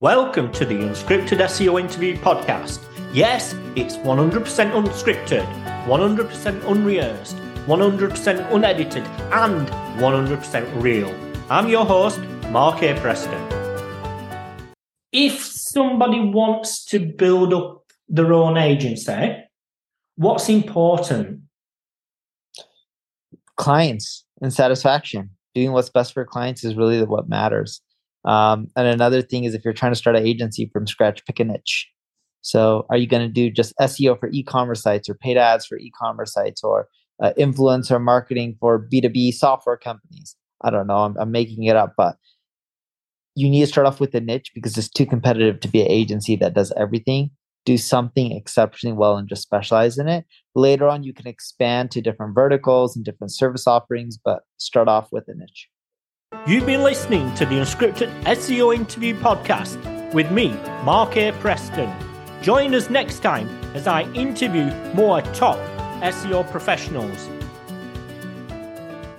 Welcome to the Unscripted SEO Interview Podcast. Yes, it's 100% unscripted, 100% unrehearsed, 100% unedited, and 100% real. I'm your host, Mark A. Preston. If somebody wants to build up their own agency, what's important? Clients and satisfaction. Doing what's best for clients is really what matters. Um, and another thing is if you're trying to start an agency from scratch, pick a niche. So, are you going to do just SEO for e-commerce sites, or paid ads for e-commerce sites, or uh, influencer marketing for B2B software companies? I don't know. I'm, I'm making it up, but you need to start off with a niche because it's too competitive to be an agency that does everything. Do something exceptionally well and just specialize in it. Later on, you can expand to different verticals and different service offerings, but start off with a niche. You've been listening to the Unscripted SEO Interview Podcast with me, Mark A. Preston. Join us next time as I interview more top SEO professionals.